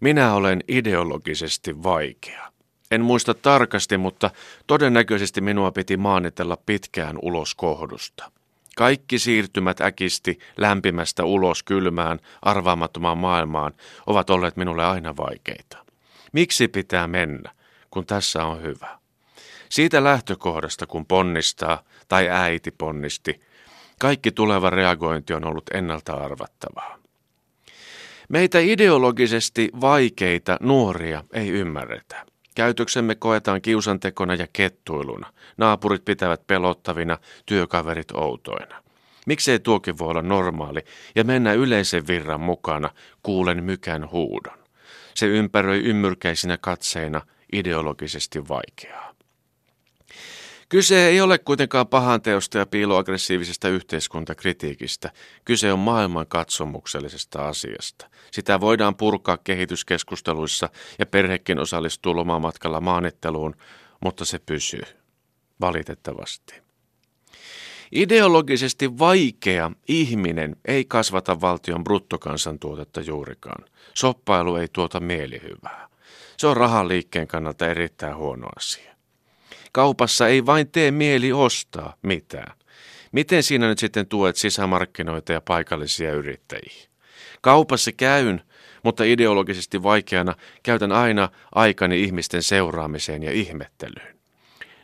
Minä olen ideologisesti vaikea. En muista tarkasti, mutta todennäköisesti minua piti maanitella pitkään ulos kohdusta. Kaikki siirtymät äkisti lämpimästä ulos kylmään, arvaamattomaan maailmaan ovat olleet minulle aina vaikeita. Miksi pitää mennä, kun tässä on hyvä? Siitä lähtökohdasta, kun ponnistaa tai äiti ponnisti, kaikki tuleva reagointi on ollut ennalta arvattavaa. Meitä ideologisesti vaikeita nuoria ei ymmärretä. Käytöksemme koetaan kiusantekona ja kettuiluna. Naapurit pitävät pelottavina, työkaverit outoina. Miksei tuokin voi olla normaali ja mennä yleisen virran mukana, kuulen mykän huudon. Se ympäröi ymmyrkäisinä katseina ideologisesti vaikeaa. Kyse ei ole kuitenkaan pahanteosta ja piiloaggressiivisesta yhteiskuntakritiikistä. Kyse on maailman katsomuksellisesta asiasta. Sitä voidaan purkaa kehityskeskusteluissa ja perhekin osallistuu lomamatkalla maanitteluun, mutta se pysyy. Valitettavasti. Ideologisesti vaikea ihminen ei kasvata valtion bruttokansantuotetta juurikaan. Soppailu ei tuota mielihyvää. Se on rahaliikkeen kannalta erittäin huono asia. Kaupassa ei vain tee mieli ostaa mitään. Miten siinä nyt sitten tuet sisämarkkinoita ja paikallisia yrittäjiä? Kaupassa käyn, mutta ideologisesti vaikeana käytän aina aikani ihmisten seuraamiseen ja ihmettelyyn.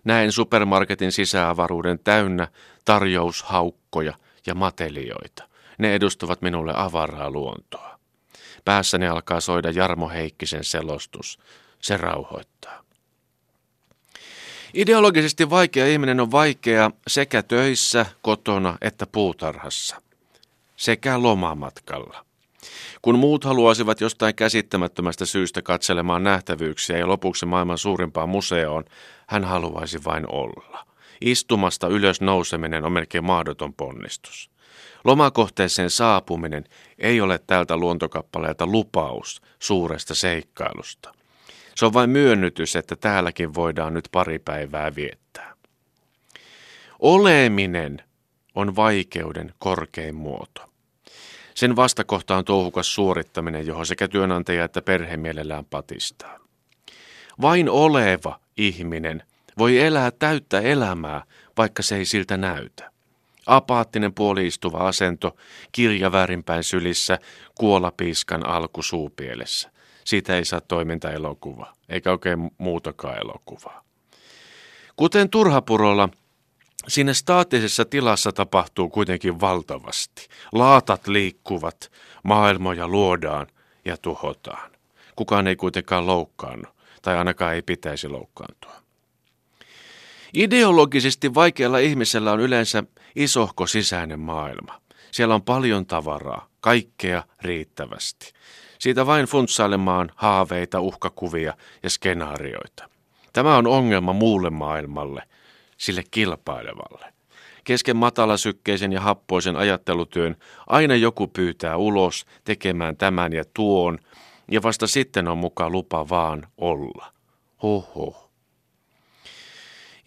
Näen supermarketin sisäavaruuden täynnä tarjoushaukkoja ja matelioita. Ne edustavat minulle avaraa luontoa. Päässäni alkaa soida Jarmo Heikkisen selostus. Se rauhoittaa. Ideologisesti vaikea ihminen on vaikea sekä töissä, kotona että puutarhassa. Sekä lomamatkalla. Kun muut haluaisivat jostain käsittämättömästä syystä katselemaan nähtävyyksiä ja lopuksi maailman suurimpaan museoon, hän haluaisi vain olla. Istumasta ylös nouseminen on melkein mahdoton ponnistus. Lomakohteeseen saapuminen ei ole tältä luontokappaleelta lupaus suuresta seikkailusta. Se on vain myönnytys, että täälläkin voidaan nyt pari päivää viettää. Oleminen on vaikeuden korkein muoto. Sen vastakohta on touhukas suorittaminen, johon sekä työnantaja että perhe mielellään patistaa. Vain oleva ihminen voi elää täyttä elämää, vaikka se ei siltä näytä. Apaattinen puoliistuva asento, kirja väärinpäin sylissä, kuolapiiskan alku suupielessä. Siitä ei saa toimintaelokuva, eikä oikein muutakaan elokuvaa. Kuten Turhapurolla, Siinä staattisessa tilassa tapahtuu kuitenkin valtavasti. Laatat liikkuvat, maailmoja luodaan ja tuhotaan. Kukaan ei kuitenkaan loukkaannu, tai ainakaan ei pitäisi loukkaantua. Ideologisesti vaikealla ihmisellä on yleensä isohko sisäinen maailma. Siellä on paljon tavaraa, kaikkea riittävästi. Siitä vain funtsailemaan haaveita, uhkakuvia ja skenaarioita. Tämä on ongelma muulle maailmalle, sille kilpailevalle. Kesken matalasykkeisen ja happoisen ajattelutyön aina joku pyytää ulos tekemään tämän ja tuon, ja vasta sitten on mukaan lupa vaan olla. Hoho.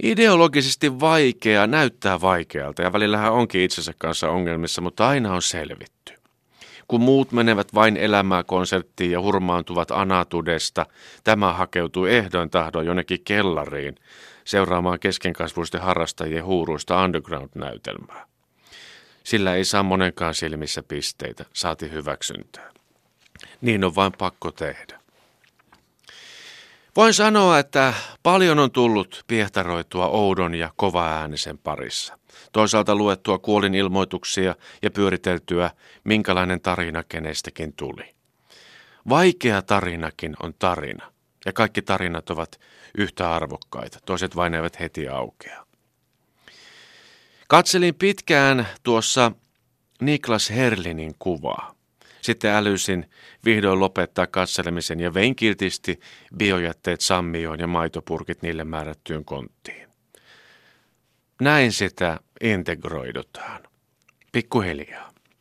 Ideologisesti vaikea näyttää vaikealta ja välillähän onkin itsensä kanssa ongelmissa, mutta aina on selvitty. Kun muut menevät vain elämää konserttiin ja hurmaantuvat anatudesta, tämä hakeutuu ehdoin tahdon jonnekin kellariin seuraamaan keskenkasvuisten harrastajien huuruista underground-näytelmää. Sillä ei saa monenkaan silmissä pisteitä, saati hyväksyntää. Niin on vain pakko tehdä. Voin sanoa, että paljon on tullut piehtaroitua oudon ja kova-äänisen parissa. Toisaalta luettua kuolin ilmoituksia ja pyöriteltyä, minkälainen tarina kenestäkin tuli. Vaikea tarinakin on tarina, ja kaikki tarinat ovat yhtä arvokkaita, toiset vain eivät heti aukea. Katselin pitkään tuossa Niklas Herlinin kuvaa. Sitten älysin vihdoin lopettaa katselemisen ja vein kiltisti biojätteet sammioon ja maitopurkit niille määrättyyn konttiin. Näin sitä integroidutaan. Pikkuhiljaa.